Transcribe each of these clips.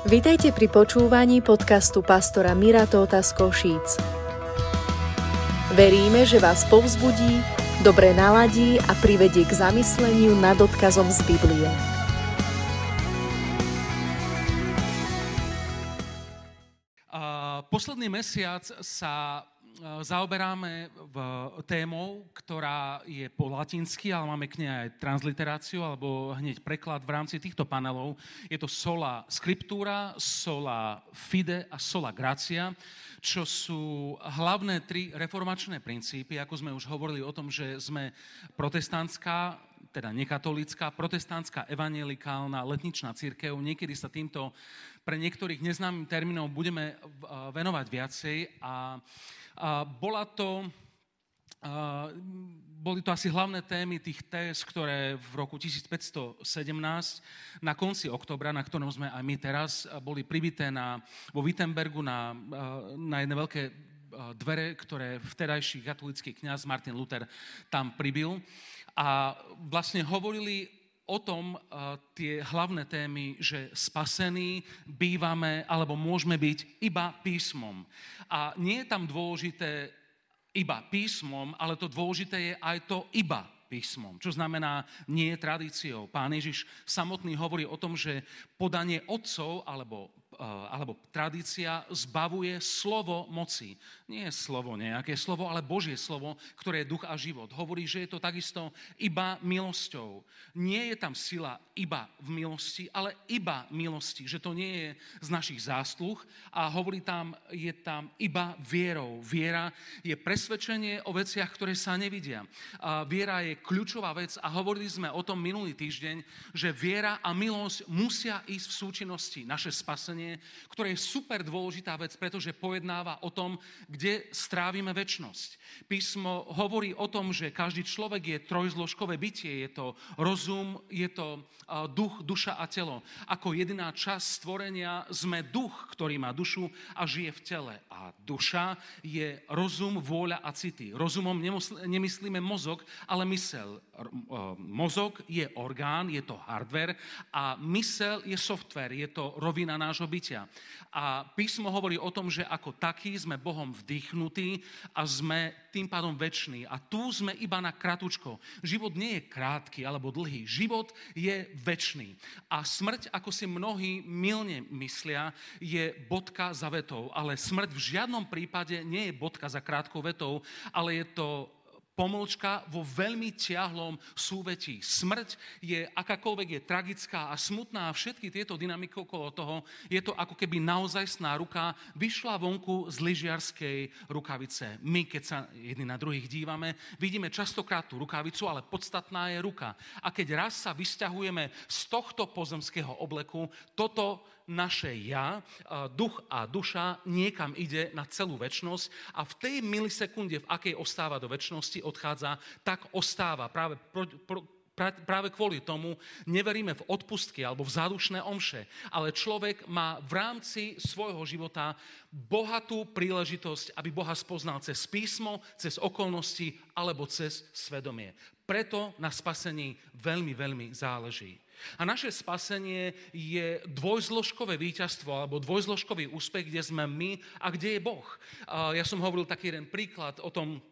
Vitajte pri počúvaní podcastu pastora Mira Tóta z Košíc. Veríme, že vás povzbudí, dobre naladí a privedie k zamysleniu nad odkazom z Biblie. Posledný mesiac sa zaoberáme v témou, ktorá je po latinsky, ale máme k nej aj transliteráciu alebo hneď preklad v rámci týchto panelov. Je to sola scriptura, sola fide a sola gracia, čo sú hlavné tri reformačné princípy, ako sme už hovorili o tom, že sme protestantská, teda nekatolická, protestantská evangelikálna letničná církev. Niekedy sa týmto pre niektorých neznámym termínov budeme eh, venovať viacej a bola to, boli to asi hlavné témy tých téz, ktoré v roku 1517 na konci oktobra, na ktorom sme aj my teraz, boli pribité na, vo Wittenbergu na, na jedné veľké dvere, ktoré vtedajší katolický kňaz Martin Luther tam pribil. A vlastne hovorili o tom uh, tie hlavné témy, že spasení bývame alebo môžeme byť iba písmom. A nie je tam dôležité iba písmom, ale to dôležité je aj to iba písmom, čo znamená nie tradíciou. Pán Ježiš samotný hovorí o tom, že podanie otcov alebo Eh, alebo tradícia zbavuje slovo moci. Nie je slovo nejaké slovo, ale Božie slovo, ktoré je duch a život. Hovorí, že je to takisto iba milosťou. Nie je tam sila iba v milosti, ale iba milosti. Že to nie je z našich zásluh a hovorí tam, je tam iba vierou. Viera je presvedčenie o veciach, ktoré sa nevidia. A viera je kľúčová vec a hovorili sme o tom minulý týždeň, že viera a milosť musia ísť v súčinnosti. Naše spasenie ktoré je super dôležitá vec, pretože pojednáva o tom, kde strávime väčnosť. Písmo hovorí o tom, že každý človek je trojzložkové bytie. Je to rozum, je to duch, duša a telo. Ako jediná časť stvorenia sme duch, ktorý má dušu a žije v tele. A duša je rozum, vôľa a city. Rozumom nemyslíme mozog, ale mysel. Mozog je orgán, je to hardware a mysel je software, je to rovina nášho bytia. A písmo hovorí o tom, že ako takí sme Bohom vdýchnutí a sme tým pádom väčší. A tu sme iba na kratučko. Život nie je krátky alebo dlhý. Život je väčší. A smrť, ako si mnohí milne myslia, je bodka za vetou. Ale smrť v žiadnom prípade nie je bodka za krátkou vetou, ale je to pomlčka vo veľmi ťahlom súvetí. Smrť je akákoľvek je tragická a smutná a všetky tieto dynamiky okolo toho, je to ako keby naozajstná ruka vyšla vonku z lyžiarskej rukavice. My, keď sa jedni na druhých dívame, vidíme častokrát tú rukavicu, ale podstatná je ruka. A keď raz sa vysťahujeme z tohto pozemského obleku, toto naše ja, duch a duša niekam ide na celú väčnosť a v tej milisekunde, v akej ostáva do väčšnosti, odchádza, tak ostáva práve pro, pro, práve kvôli tomu neveríme v odpustky alebo v zádušné omše, ale človek má v rámci svojho života bohatú príležitosť, aby Boha spoznal cez písmo, cez okolnosti alebo cez svedomie. Preto na spasení veľmi, veľmi záleží. A naše spasenie je dvojzložkové víťazstvo alebo dvojzložkový úspech, kde sme my a kde je Boh. Ja som hovoril taký jeden príklad o tom,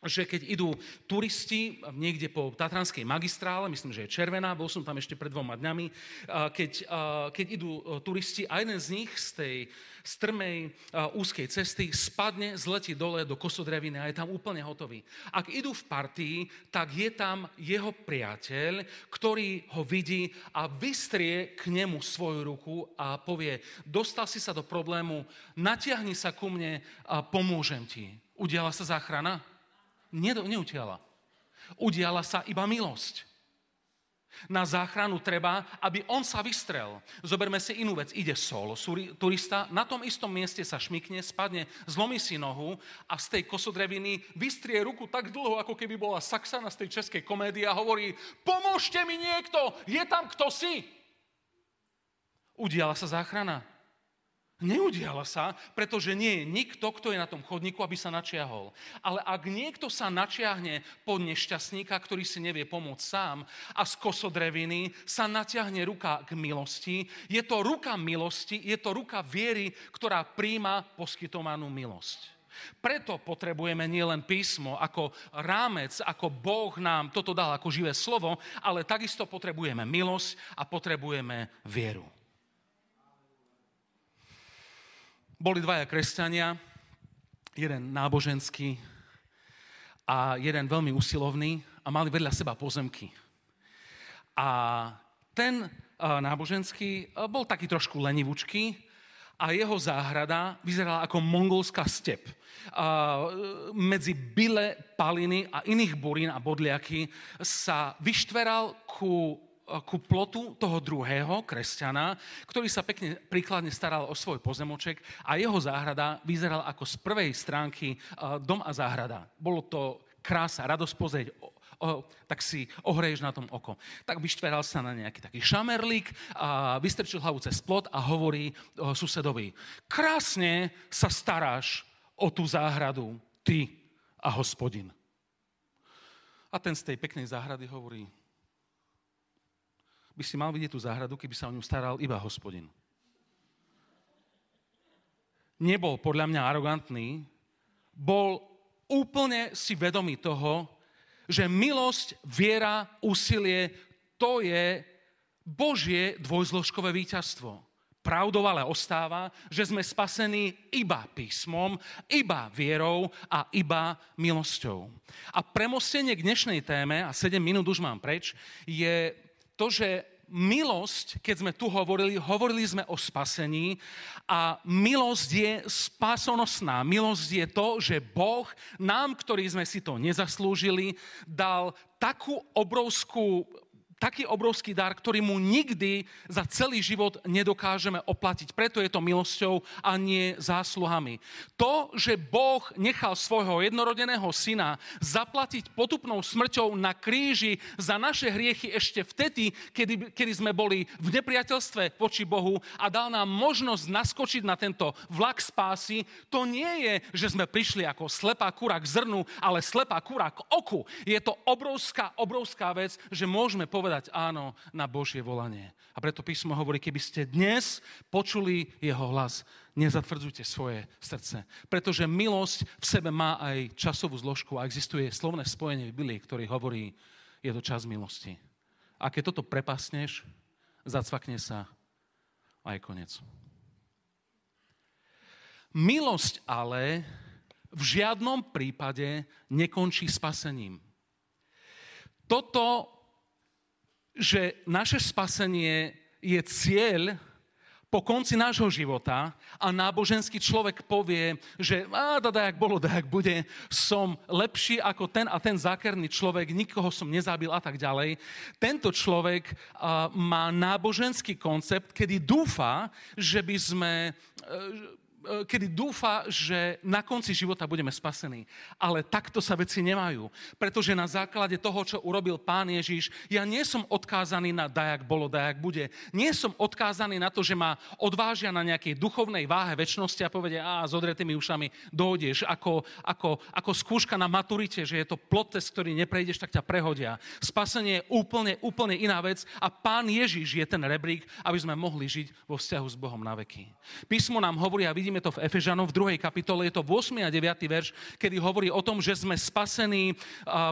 že keď idú turisti niekde po Tatranskej magistrále, myslím, že je červená, bol som tam ešte pred dvoma dňami, keď, keď idú e, turisti a jeden z nich z tej strmej úzkej cesty spadne, zletí dole do kosodreviny a je tam úplne hotový. Ak idú v partii, tak je tam jeho priateľ, ktorý ho vidí a vystrie k nemu svoju ruku a povie, dostal si sa do problému, natiahni sa ku mne a pomôžem ti. Udiala sa záchrana? Neutiala. Udiala sa iba milosť. Na záchranu treba, aby on sa vystrel. Zoberme si inú vec. Ide solo turista, na tom istom mieste sa šmikne, spadne, zlomí si nohu a z tej kosodreviny vystrie ruku tak dlho, ako keby bola Saxana z tej českej komédie a hovorí, pomôžte mi niekto, je tam kto si. Udiala sa záchrana. Neudiala sa, pretože nie je nikto, kto je na tom chodníku, aby sa načiahol. Ale ak niekto sa načiahne pod nešťastníka, ktorý si nevie pomôcť sám a z kosodreviny sa natiahne ruka k milosti, je to ruka milosti, je to ruka viery, ktorá príjma poskytovanú milosť. Preto potrebujeme nielen písmo ako rámec, ako Boh nám toto dal ako živé slovo, ale takisto potrebujeme milosť a potrebujeme vieru. Boli dvaja kresťania, jeden náboženský a jeden veľmi usilovný a mali vedľa seba pozemky. A ten náboženský bol taký trošku lenivúčky a jeho záhrada vyzerala ako mongolská step. Medzi byle, paliny a iných burín a bodliaky sa vyštveral ku ku plotu toho druhého kresťana, ktorý sa pekne príkladne staral o svoj pozemoček a jeho záhrada vyzerala ako z prvej stránky dom a záhrada. Bolo to krása, radosť pozrieť, o, o, tak si ohreješ na tom oko. Tak vyštveral sa na nejaký taký šamerlík, a vystrčil hlavu cez plot a hovorí o, susedovi, krásne sa staráš o tú záhradu, ty a hospodin. A ten z tej peknej záhrady hovorí, by si mal vidieť tú záhradu, keby sa o ňu staral iba hospodin. Nebol podľa mňa arogantný, bol úplne si vedomý toho, že milosť, viera, úsilie, to je Božie dvojzložkové víťazstvo. Pravdou ale ostáva, že sme spasení iba písmom, iba vierou a iba milosťou. A premostenie k dnešnej téme, a 7 minút už mám preč, je to, že milosť, keď sme tu hovorili, hovorili sme o spasení a milosť je spasonosná. Milosť je to, že Boh nám, ktorí sme si to nezaslúžili, dal takú obrovskú taký obrovský dar, ktorý mu nikdy za celý život nedokážeme oplatiť. Preto je to milosťou a nie zásluhami. To, že Boh nechal svojho jednorodeného syna zaplatiť potupnou smrťou na kríži za naše hriechy ešte vtedy, kedy, kedy sme boli v nepriateľstve voči Bohu a dal nám možnosť naskočiť na tento vlak spásy, to nie je, že sme prišli ako slepá kura k zrnu, ale slepá kura k oku. Je to obrovská, obrovská vec, že môžeme povedať, povedať áno na Božie volanie. A preto písmo hovorí, keby ste dnes počuli jeho hlas, nezatvrdzujte svoje srdce. Pretože milosť v sebe má aj časovú zložku a existuje slovné spojenie v Biblii, ktorý hovorí, je to čas milosti. A keď toto prepasneš, zacvakne sa aj koniec. Milosť ale v žiadnom prípade nekončí spasením. Toto že naše spasenie je cieľ po konci nášho života a náboženský človek povie, že a da, jak bolo, da, jak bude, som lepší ako ten a ten zákerný človek, nikoho som nezabil a tak ďalej. Tento človek a, má náboženský koncept, kedy dúfa, že by sme, E, kedy dúfa, že na konci života budeme spasení. Ale takto sa veci nemajú. Pretože na základe toho, čo urobil pán Ježiš, ja nie som odkázaný na dajak bolo, dajak bude. Nie som odkázaný na to, že ma odvážia na nejakej duchovnej váhe väčšnosti a povedia, a s odretými ušami dojdeš ako, ako, ako skúška na maturite, že je to plot test, ktorý neprejdeš, tak ťa prehodia. Spasenie je úplne, úplne iná vec a pán Ježiš je ten rebrík, aby sme mohli žiť vo vzťahu s Bohom na veky. Písmo nám hovorí a vidí vidíme to v Efežanom v 2. kapitole, je to 8. a 9. verš, kedy hovorí o tom, že sme spasení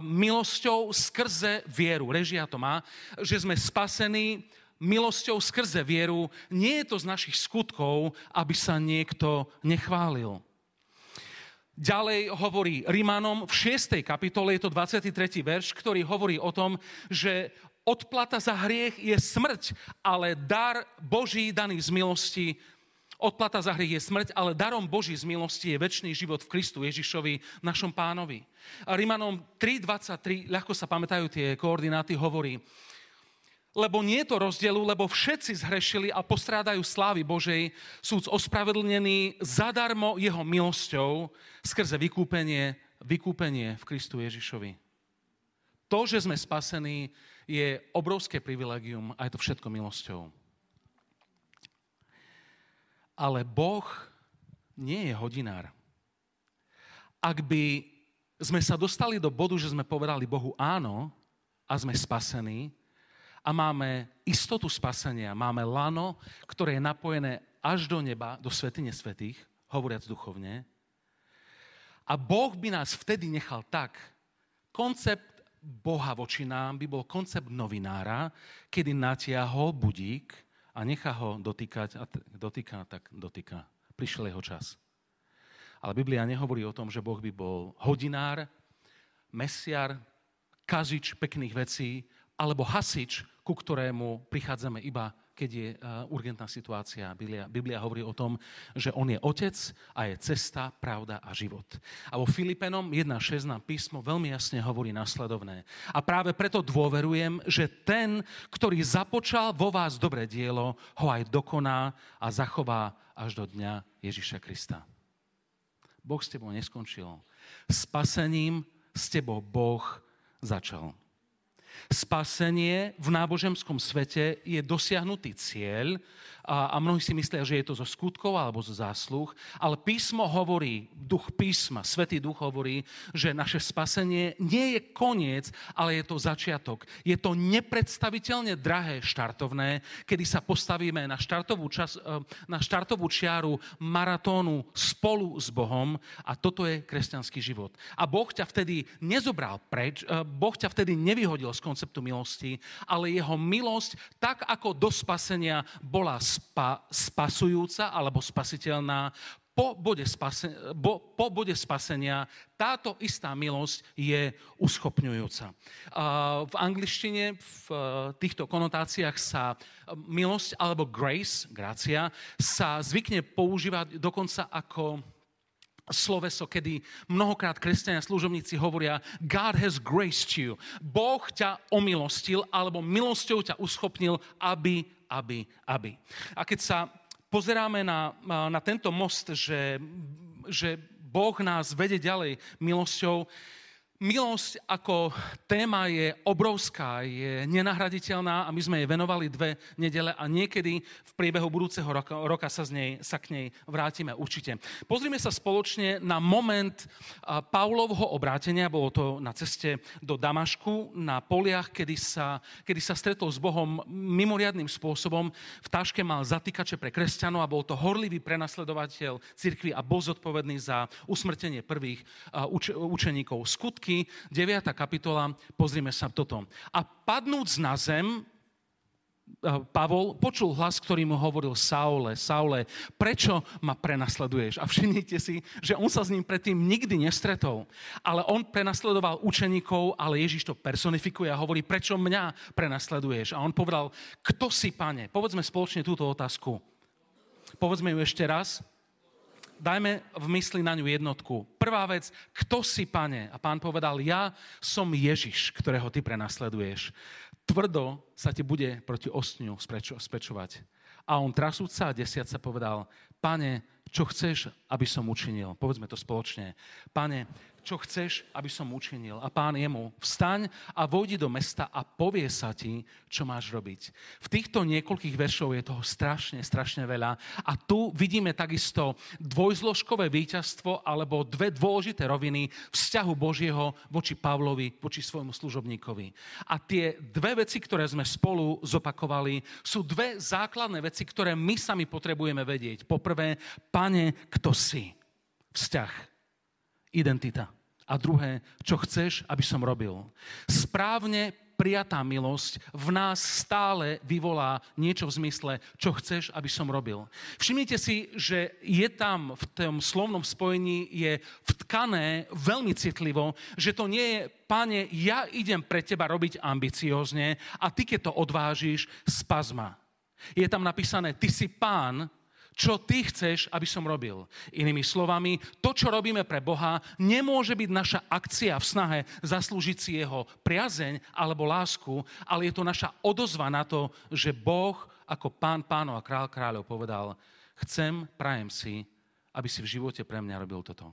milosťou skrze vieru. Režia to má, že sme spasení milosťou skrze vieru. Nie je to z našich skutkov, aby sa niekto nechválil. Ďalej hovorí Rímanom v 6. kapitole, je to 23. verš, ktorý hovorí o tom, že odplata za hriech je smrť, ale dar Boží daný z milosti Odplata za hriech je smrť, ale darom Boží z milosti je väčší život v Kristu Ježišovi, našom pánovi. A Rímanom 3.23, ľahko sa pamätajú tie koordináty, hovorí, lebo nie je to rozdielu, lebo všetci zhrešili a postrádajú slávy Božej, sú ospravedlnení zadarmo jeho milosťou skrze vykúpenie, vykúpenie v Kristu Ježišovi. To, že sme spasení, je obrovské privilegium a je to všetko milosťou. Ale Boh nie je hodinár. Ak by sme sa dostali do bodu, že sme povedali Bohu áno a sme spasení a máme istotu spasenia, máme lano, ktoré je napojené až do neba, do svetine svetých, hovoriac duchovne, a Boh by nás vtedy nechal tak, koncept Boha voči nám by bol koncept novinára, kedy natiahol budík a nechá ho dotýkať a dotýka, tak dotýka. Prišiel jeho čas. Ale Biblia nehovorí o tom, že Boh by bol hodinár, mesiar, kazič pekných vecí, alebo hasič, ku ktorému prichádzame iba keď je eh, urgentná situácia. Biblia, Biblia hovorí o tom, že on je otec a je cesta, pravda a život. A vo Filipenom 1.6 nám písmo veľmi jasne hovorí následovné. A práve preto dôverujem, že ten, ktorý započal vo vás dobré dielo, ho aj dokoná a zachová až do dňa Ježiša Krista. Boh s tebou neskončil. Spasením s tebou Boh začal. Spasenie v náboženskom svete je dosiahnutý cieľ a, a mnohí si myslia, že je to zo skutkov alebo zo zásluh, ale písmo hovorí, duch písma, svetý duch hovorí, že naše spasenie nie je koniec, ale je to začiatok. Je to nepredstaviteľne drahé štartovné, kedy sa postavíme na štartovú, čas, e, na štartovú čiaru maratónu spolu s Bohom a toto je kresťanský život. A Boh ťa vtedy nezobral preč, e, Boh ťa vtedy nevyhodil z konceptu milosti, ale jeho milosť, tak ako do spasenia bola spa, spasujúca alebo spasiteľná, po bode, spase, bo, po bode spasenia táto istá milosť je uschopňujúca. V angličtine v e, týchto konotáciách sa milosť alebo grace, gracia, sa zvykne používať dokonca ako sloveso, kedy mnohokrát kresťania služobníci hovoria God has graced you. Boh ťa omilostil alebo milosťou ťa uschopnil, aby, aby, aby. A keď sa pozeráme na, na tento most, že, že Boh nás vede ďalej milosťou, Milosť ako téma je obrovská, je nenahraditeľná a my sme jej venovali dve nedele a niekedy v priebehu budúceho roka, roka sa, z nej, sa k nej vrátime určite. Pozrime sa spoločne na moment Pavlovho obrátenia, bolo to na ceste do Damašku, na poliach, kedy sa, kedy sa stretol s Bohom mimoriadným spôsobom. V táške mal zatýkače pre kresťanov a bol to horlivý prenasledovateľ cirkvi a bol zodpovedný za usmrtenie prvých uč, učeníkov. Skutky skutky, 9. kapitola, pozrime sa toto. A padnúc na zem, Pavol počul hlas, ktorý mu hovoril Saule, Saule, prečo ma prenasleduješ? A všimnite si, že on sa s ním predtým nikdy nestretol. Ale on prenasledoval učeníkov, ale Ježiš to personifikuje a hovorí, prečo mňa prenasleduješ? A on povedal, kto si, pane? Povedzme spoločne túto otázku. Povedzme ju ešte raz dajme v mysli na ňu jednotku. Prvá vec, kto si, pane? A pán povedal, ja som Ježiš, ktorého ty prenasleduješ. Tvrdo sa ti bude proti ostňu spečovať. A on trasúca a desiat sa povedal, pane, čo chceš, aby som učinil? Povedzme to spoločne. Pane, čo chceš, aby som učinil. A pán jemu, vstaň a vojdi do mesta a povie sa ti, čo máš robiť. V týchto niekoľkých veršov je toho strašne, strašne veľa. A tu vidíme takisto dvojzložkové víťazstvo alebo dve dôležité roviny vzťahu Božieho voči Pavlovi, voči svojmu služobníkovi. A tie dve veci, ktoré sme spolu zopakovali, sú dve základné veci, ktoré my sami potrebujeme vedieť. Poprvé, pane, kto si? Vzťah. Identita a druhé, čo chceš, aby som robil. Správne prijatá milosť v nás stále vyvolá niečo v zmysle, čo chceš, aby som robil. Všimnite si, že je tam v tom slovnom spojení je vtkané veľmi citlivo, že to nie je, pane, ja idem pre teba robiť ambiciozne a ty, keď to odvážiš, spazma. Je tam napísané, ty si pán, čo ty chceš, aby som robil. Inými slovami, to, čo robíme pre Boha, nemôže byť naša akcia v snahe zaslúžiť si jeho priazeň alebo lásku, ale je to naša odozva na to, že Boh ako pán pánov a král kráľov povedal, chcem, prajem si, aby si v živote pre mňa robil toto.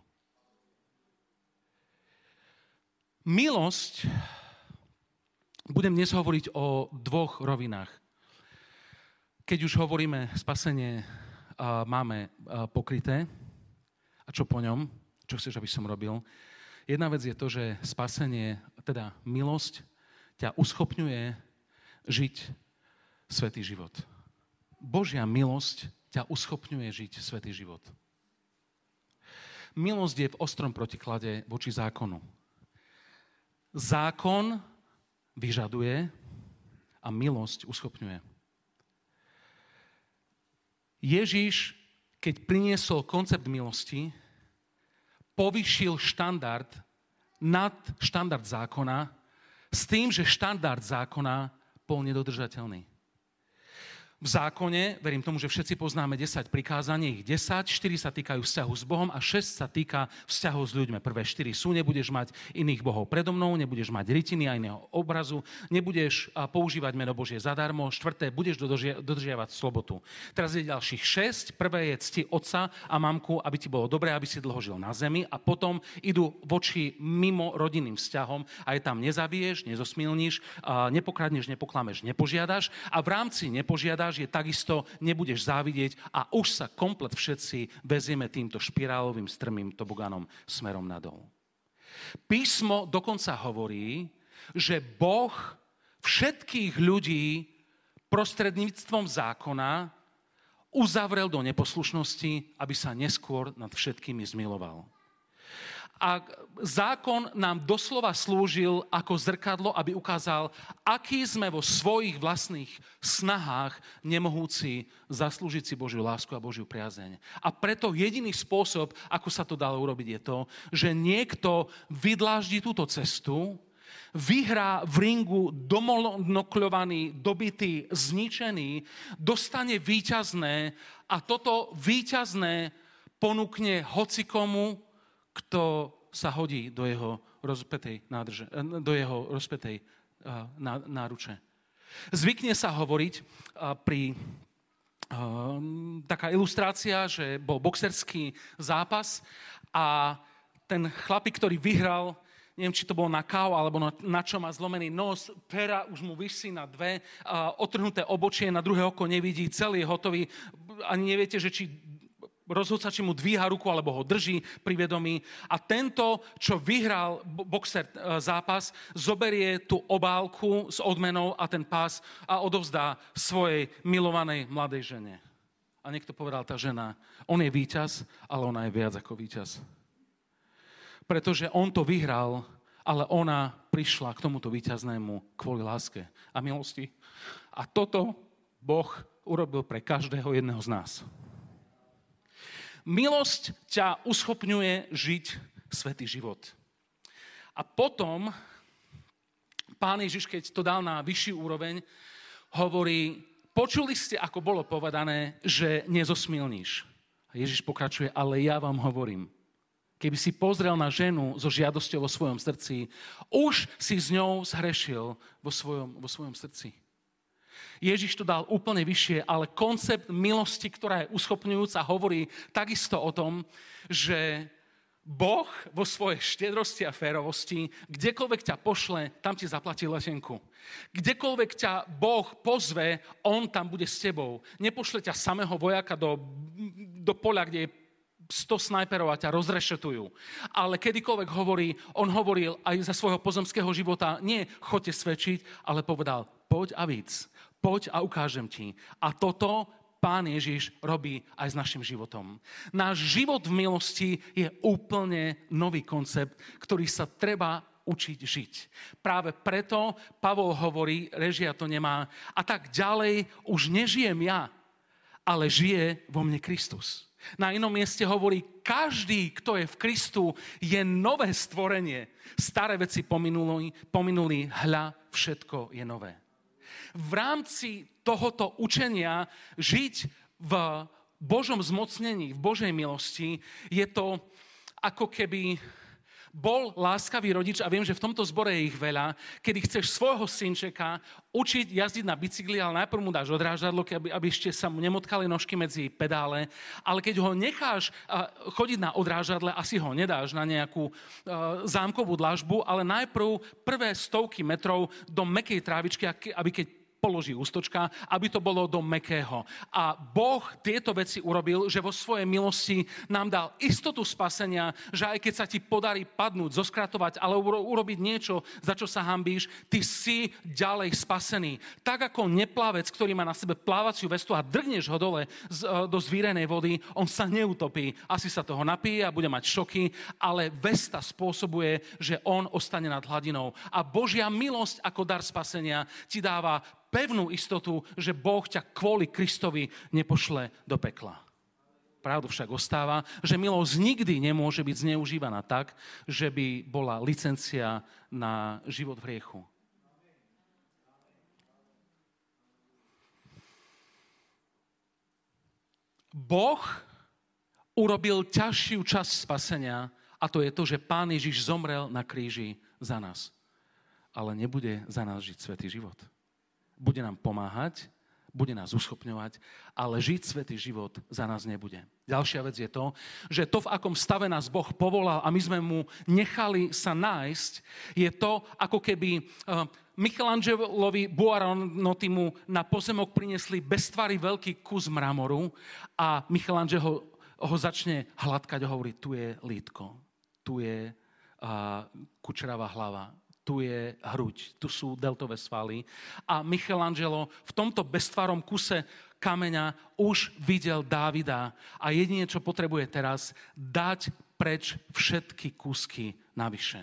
Milosť, budem dnes hovoriť o dvoch rovinách. Keď už hovoríme spasenie máme pokryté a čo po ňom, čo chceš, aby som robil. Jedna vec je to, že spasenie, teda milosť, ťa uschopňuje žiť svetý život. Božia milosť ťa uschopňuje žiť svetý život. Milosť je v ostrom protiklade voči zákonu. Zákon vyžaduje a milosť uschopňuje. Ježíš, keď priniesol koncept milosti, povyšil štandard nad štandard zákona s tým, že štandard zákona bol nedodržateľný v zákone, verím tomu, že všetci poznáme 10 prikázaní, ich 10, 4 sa týkajú vzťahu s Bohom a 6 sa týka vzťahu s ľuďmi. Prvé 4 sú, nebudeš mať iných bohov predo mnou, nebudeš mať rytiny a iného obrazu, nebudeš používať meno Božie zadarmo, štvrté, budeš dodržiavať slobotu. Teraz je ďalších 6, prvé je cti otca a mamku, aby ti bolo dobré, aby si dlho žil na zemi a potom idú voči mimo rodinným vzťahom a je tam nezabiješ, nezosmilníš, nepokradneš, nepoklameš, nepožiadaš a v rámci nepožiadaš je takisto nebudeš závidieť a už sa komplet všetci vezieme týmto špirálovým strmým toboganom smerom nadol. Písmo dokonca hovorí, že Boh všetkých ľudí prostredníctvom zákona uzavrel do neposlušnosti, aby sa neskôr nad všetkými zmiloval. A zákon nám doslova slúžil ako zrkadlo, aby ukázal, aký sme vo svojich vlastných snahách nemohúci zaslúžiť si Božiu lásku a Božiu priazeň. A preto jediný spôsob, ako sa to dalo urobiť, je to, že niekto vydláždi túto cestu, vyhrá v ringu domonokľovaný, dobitý, zničený, dostane výťazné a toto výťazné ponúkne hocikomu, kto sa hodí do jeho rozpetej, nádrže, do jeho rozpetej náruče. Zvykne sa hovoriť pri taká ilustrácia, že bol boxerský zápas a ten chlapík, ktorý vyhral, neviem, či to bolo na káv, alebo na, na čo má zlomený nos, pera už mu vysí na dve, a otrhnuté obočie, na druhé oko nevidí, celý je hotový, ani neviete, že či rozhodca, či mu dvíha ruku alebo ho drží pri vedomí. A tento, čo vyhral boxer e, zápas, zoberie tú obálku s odmenou a ten pás a odovzdá svojej milovanej mladej žene. A niekto povedal tá žena, on je víťaz, ale ona je viac ako víťaz. Pretože on to vyhral, ale ona prišla k tomuto víťaznému kvôli láske a milosti. A toto Boh urobil pre každého jedného z nás. Milosť ťa uschopňuje žiť svetý život. A potom pán Ježiš, keď to dal na vyšší úroveň, hovorí, počuli ste, ako bolo povedané, že nezosmilníš. A Ježiš pokračuje, ale ja vám hovorím, keby si pozrel na ženu so žiadosťou vo svojom srdci, už si s ňou zhrešil vo svojom, vo svojom srdci. Ježiš to dal úplne vyššie, ale koncept milosti, ktorá je uschopňujúca, hovorí takisto o tom, že Boh vo svojej štedrosti a férovosti, kdekoľvek ťa pošle, tam ti zaplatí letenku. Kdekoľvek ťa Boh pozve, On tam bude s tebou. Nepošle ťa samého vojaka do, do poľa, kde je 100 snajperov a ťa rozrešetujú. Ale kedykoľvek hovorí, on hovoril aj za svojho pozemského života, nie choďte svedčiť, ale povedal, poď a víc poď a ukážem ti. A toto Pán Ježiš robí aj s našim životom. Náš život v milosti je úplne nový koncept, ktorý sa treba učiť žiť. Práve preto Pavol hovorí, režia to nemá, a tak ďalej už nežijem ja, ale žije vo mne Kristus. Na inom mieste hovorí, každý, kto je v Kristu, je nové stvorenie. Staré veci pominuli, pominuli hľa, všetko je nové v rámci tohoto učenia žiť v Božom zmocnení, v Božej milosti, je to ako keby bol láskavý rodič a viem, že v tomto zbore je ich veľa, kedy chceš svojho synčeka učiť jazdiť na bicykli, ale najprv mu dáš odrážadlo, aby, aby ešte sa mu nemotkali nožky medzi pedále, ale keď ho necháš chodiť na odrážadle, asi ho nedáš na nejakú uh, zámkovú dlažbu, ale najprv prvé stovky metrov do mekej trávičky, aby keď položí ústočka, aby to bolo do mekého. A Boh tieto veci urobil, že vo svojej milosti nám dal istotu spasenia, že aj keď sa ti podarí padnúť, zoskratovať, ale urobiť niečo, za čo sa hambíš, ty si ďalej spasený. Tak ako neplavec, ktorý má na sebe plávaciu vestu a drgneš ho dole do zvírenej vody, on sa neutopí. Asi sa toho napije a bude mať šoky, ale vesta spôsobuje, že on ostane nad hladinou. A Božia milosť ako dar spasenia ti dáva pevnú istotu, že Boh ťa kvôli Kristovi nepošle do pekla. Pravdu však ostáva, že milosť nikdy nemôže byť zneužívaná tak, že by bola licencia na život v hriechu. Boh urobil ťažšiu časť spasenia a to je to, že Pán Ježiš zomrel na kríži za nás. Ale nebude za nás žiť svetý život. Bude nám pomáhať, bude nás uschopňovať, ale žiť svetý život za nás nebude. Ďalšia vec je to, že to, v akom stave nás Boh povolal a my sme mu nechali sa nájsť, je to, ako keby uh, Michelangelovi Buaronotimu na pozemok priniesli bez tvary veľký kus mramoru a Michelangelo ho začne hladkať a hovorí, tu je lítko, tu je uh, kučeravá hlava, tu je hruď, tu sú deltové svaly. A Michelangelo v tomto bestvarom kuse kameňa už videl Dávida a jedine, čo potrebuje teraz, dať preč všetky kúsky navyše.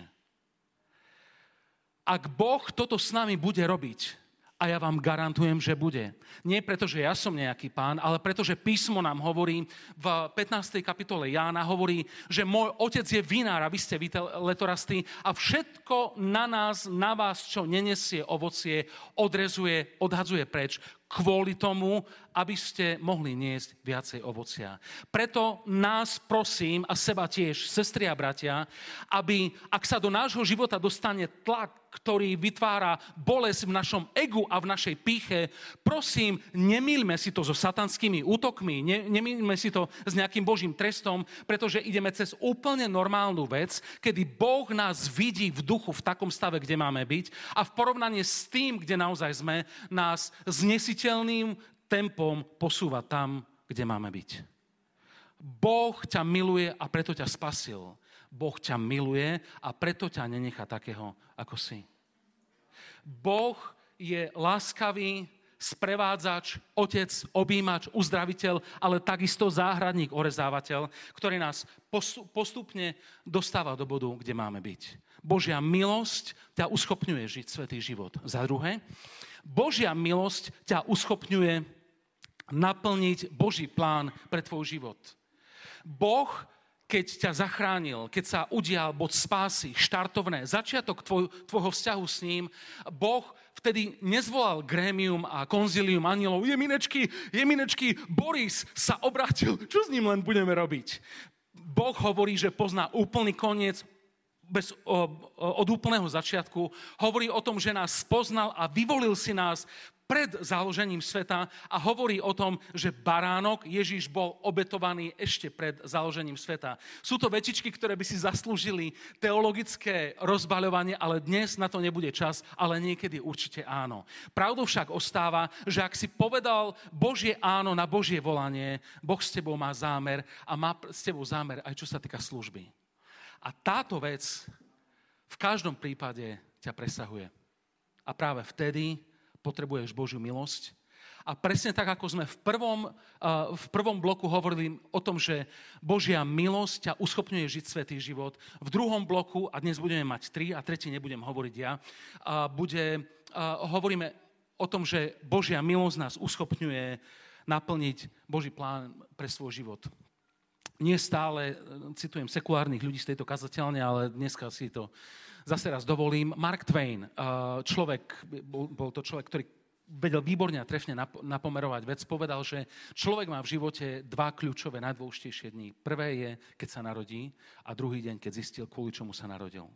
Ak Boh toto s nami bude robiť, a ja vám garantujem, že bude. Nie preto, že ja som nejaký pán, ale preto, že písmo nám hovorí v 15. kapitole Jána, hovorí, že môj otec je vinár a vy ste letorasty a všetko na nás, na vás, čo nenesie ovocie, odrezuje, odhadzuje preč kvôli tomu, aby ste mohli niesť viacej ovocia. Preto nás prosím a seba tiež, sestri a bratia, aby ak sa do nášho života dostane tlak, ktorý vytvára bolesť v našom egu a v našej píche, prosím, nemýlme si to so satanskými útokmi, ne, nemýlme si to s nejakým Božím trestom, pretože ideme cez úplne normálnu vec, kedy Boh nás vidí v duchu v takom stave, kde máme byť a v porovnaní s tým, kde naozaj sme, nás znesíte neuveriteľným tempom posúva tam, kde máme byť. Boh ťa miluje a preto ťa spasil. Boh ťa miluje a preto ťa nenechá takého, ako si. Boh je láskavý, sprevádzač, otec, objímač, uzdraviteľ, ale takisto záhradník, orezávateľ, ktorý nás postupne dostáva do bodu, kde máme byť. Božia milosť ťa uschopňuje žiť svetý život. Za druhé, Božia milosť ťa uschopňuje naplniť Boží plán pre tvoj život. Boh, keď ťa zachránil, keď sa udial bod spásy, štartovné, začiatok tvoj, tvojho vzťahu s ním, Boh vtedy nezvolal grémium a konzilium anielov. Jeminečky, jeminečky, Boris sa obratil. Čo s ním len budeme robiť? Boh hovorí, že pozná úplný koniec, bez, o, od úplného začiatku, hovorí o tom, že nás spoznal a vyvolil si nás pred založením sveta a hovorí o tom, že baránok Ježíš bol obetovaný ešte pred založením sveta. Sú to vecičky, ktoré by si zaslúžili teologické rozbaľovanie, ale dnes na to nebude čas, ale niekedy určite áno. Pravdou však ostáva, že ak si povedal Božie áno na Božie volanie, Boh s tebou má zámer a má s tebou zámer aj čo sa týka služby. A táto vec v každom prípade ťa presahuje. A práve vtedy potrebuješ Božiu milosť. A presne tak, ako sme v prvom, v prvom bloku hovorili o tom, že Božia milosť ťa uschopňuje žiť svetý život. V druhom bloku, a dnes budeme mať tri, a tretí nebudem hovoriť ja, bude, hovoríme o tom, že Božia milosť nás uschopňuje naplniť Boží plán pre svoj život nie stále, e, citujem sekulárnych ľudí z tejto kazateľne, ale dneska si to zase raz dovolím. Mark Twain, e, človek, bol to človek, ktorý vedel výborne a trefne napomerovať vec, povedal, že človek má v živote dva kľúčové, najdôležitejšie dni. Prvé je, keď sa narodí a druhý deň, keď zistil, kvôli čomu sa narodil.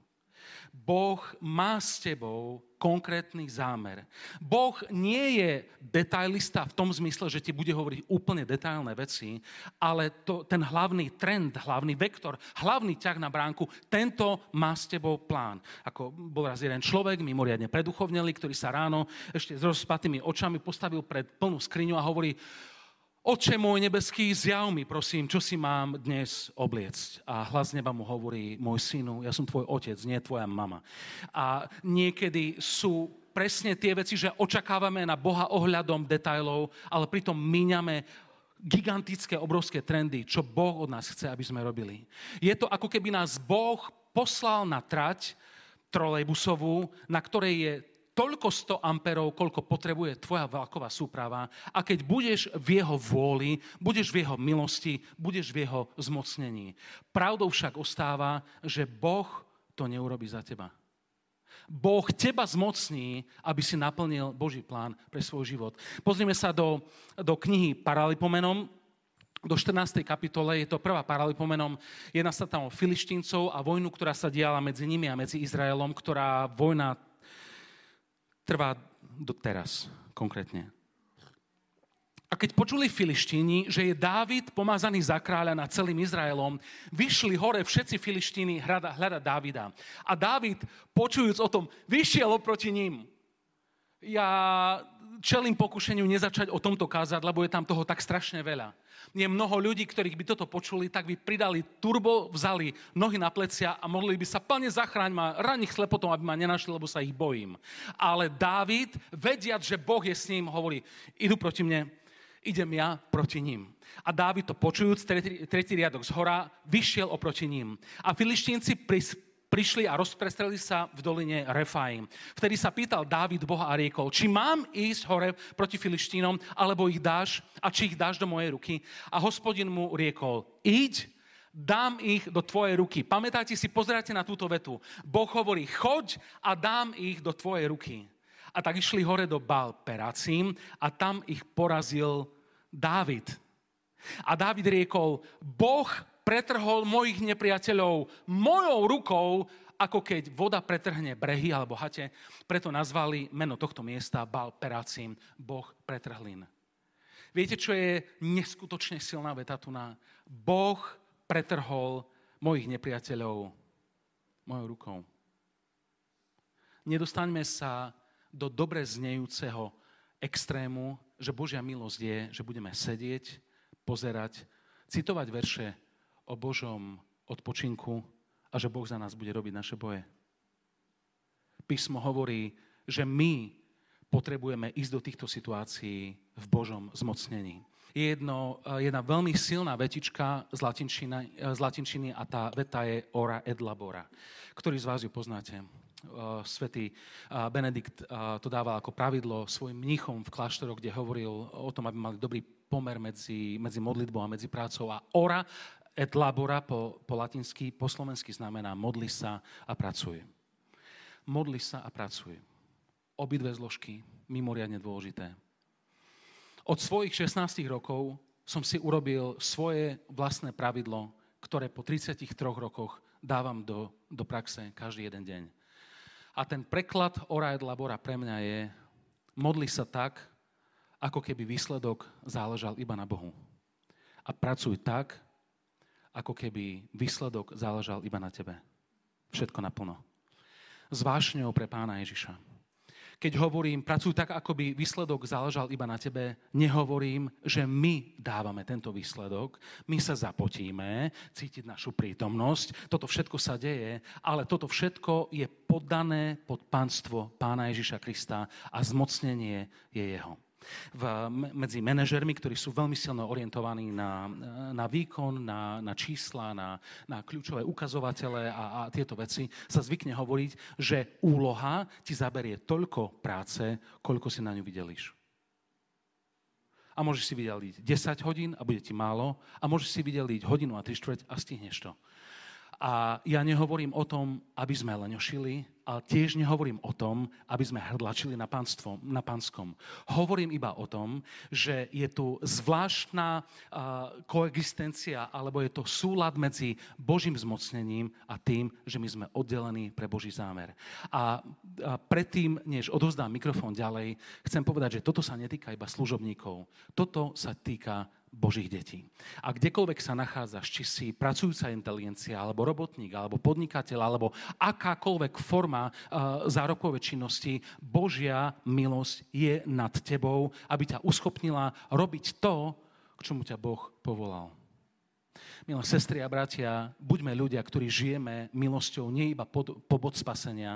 Boh má s tebou konkrétny zámer. Boh nie je detailista v tom zmysle, že ti bude hovoriť úplne detailné veci, ale to, ten hlavný trend, hlavný vektor, hlavný ťah na bránku, tento má s tebou plán. Ako bol raz jeden človek, mimoriadne preduchovnelý, ktorý sa ráno ešte s rozpatými očami postavil pred plnú skriňu a hovorí, Oče môj nebeský, zjav mi, prosím, čo si mám dnes obliecť. A hlas neba mu hovorí, môj synu, ja som tvoj otec, nie tvoja mama. A niekedy sú presne tie veci, že očakávame na Boha ohľadom detajlov, ale pritom míňame gigantické, obrovské trendy, čo Boh od nás chce, aby sme robili. Je to ako keby nás Boh poslal na trať trolejbusovú, na ktorej je toľko 100 amperov, koľko potrebuje tvoja vlaková súprava a keď budeš v jeho vôli, budeš v jeho milosti, budeš v jeho zmocnení. Pravdou však ostáva, že Boh to neurobi za teba. Boh teba zmocní, aby si naplnil Boží plán pre svoj život. Pozrieme sa do, do knihy Paralipomenom, do 14. kapitole, je to prvá paralipomenom, jedna sa tam o filištíncov a vojnu, ktorá sa diala medzi nimi a medzi Izraelom, ktorá vojna trvá do teraz konkrétne. A keď počuli filištíni, že je Dávid pomazaný za kráľa nad celým Izraelom, vyšli hore všetci filištíni hľadať Dávida. A Dávid, počujúc o tom, vyšiel oproti ním. Ja čelím pokušeniu nezačať o tomto kázať, lebo je tam toho tak strašne veľa je mnoho ľudí, ktorých by toto počuli, tak by pridali turbo, vzali nohy na plecia a modlili by sa, pane, zachráň ma, raných slepotom, aby ma nenašli, lebo sa ich bojím. Ale Dávid, vediac, že Boh je s ním, hovorí, idú proti mne, idem ja proti ním. A Dávid to počujúc, tretí, tretí riadok z hora, vyšiel oproti ním. A filištínci prišli a rozprestreli sa v doline Refaim. Vtedy sa pýtal Dávid Boha a riekol, či mám ísť hore proti Filištínom, alebo ich dáš a či ich dáš do mojej ruky. A hospodin mu riekol, iď, dám ich do tvojej ruky. Pamätáte si, pozeráte na túto vetu. Boh hovorí, choď a dám ich do tvojej ruky. A tak išli hore do Bal Peracím a tam ich porazil Dávid. A Dávid riekol, Boh pretrhol mojich nepriateľov mojou rukou, ako keď voda pretrhne brehy alebo hate. Preto nazvali meno tohto miesta Bal Peracím, Boh pretrhlín. Viete, čo je neskutočne silná veta tu na? Boh pretrhol mojich nepriateľov mojou rukou. Nedostaňme sa do dobre znejúceho extrému, že Božia milosť je, že budeme sedieť, pozerať, citovať verše o Božom odpočinku a že Boh za nás bude robiť naše boje. Písmo hovorí, že my potrebujeme ísť do týchto situácií v Božom zmocnení. Je jedno, jedna veľmi silná vetička z latinčiny, z latinčiny a tá veta je ora et labora. Ktorý z vás ju poznáte? Svetý Benedikt to dával ako pravidlo svojim mnichom v kláštoroch, kde hovoril o tom, aby mali dobrý pomer medzi, medzi modlitbou a medzi prácou. A ora et labora po, po latinsky, po slovensky znamená modli sa a pracuj. Modli sa a pracuj. Obidve zložky, mimoriadne dôležité. Od svojich 16 rokov som si urobil svoje vlastné pravidlo, ktoré po 33 rokoch dávam do, do praxe každý jeden deň. A ten preklad ora et labora pre mňa je modli sa tak, ako keby výsledok záležal iba na Bohu. A pracuj tak, ako keby výsledok záležal iba na tebe. Všetko naplno. S vášňou pre pána Ježiša. Keď hovorím, pracuj tak, ako by výsledok záležal iba na tebe, nehovorím, že my dávame tento výsledok, my sa zapotíme, cítiť našu prítomnosť, toto všetko sa deje, ale toto všetko je poddané pod pánstvo pána Ježiša Krista a zmocnenie je jeho v, medzi manažermi, ktorí sú veľmi silno orientovaní na, na výkon, na, na čísla, na, na kľúčové ukazovatele a, a tieto veci, sa zvykne hovoriť, že úloha ti zaberie toľko práce, koľko si na ňu videlíš. A môžeš si videliť 10 hodín a bude ti málo, a môžeš si videliť hodinu a 3 štvrť a stihneš to. A ja nehovorím o tom, aby sme leňošili, ale tiež nehovorím o tom, aby sme hrdlačili na, pánstvo, na pánskom. Hovorím iba o tom, že je tu zvláštna uh, koexistencia, alebo je to súlad medzi Božím zmocnením a tým, že my sme oddelení pre Boží zámer. A, a predtým, než odovzdám mikrofón ďalej, chcem povedať, že toto sa netýka iba služobníkov. Toto sa týka Božích detí. A kdekoľvek sa nachádzaš, či si pracujúca inteligencia, alebo robotník, alebo podnikateľ, alebo akákoľvek forma uh, zárobkovej činnosti, Božia milosť je nad tebou, aby ťa uschopnila robiť to, k čomu ťa Boh povolal. Milé sestry a bratia, buďme ľudia, ktorí žijeme milosťou nie iba pod, po bod spasenia,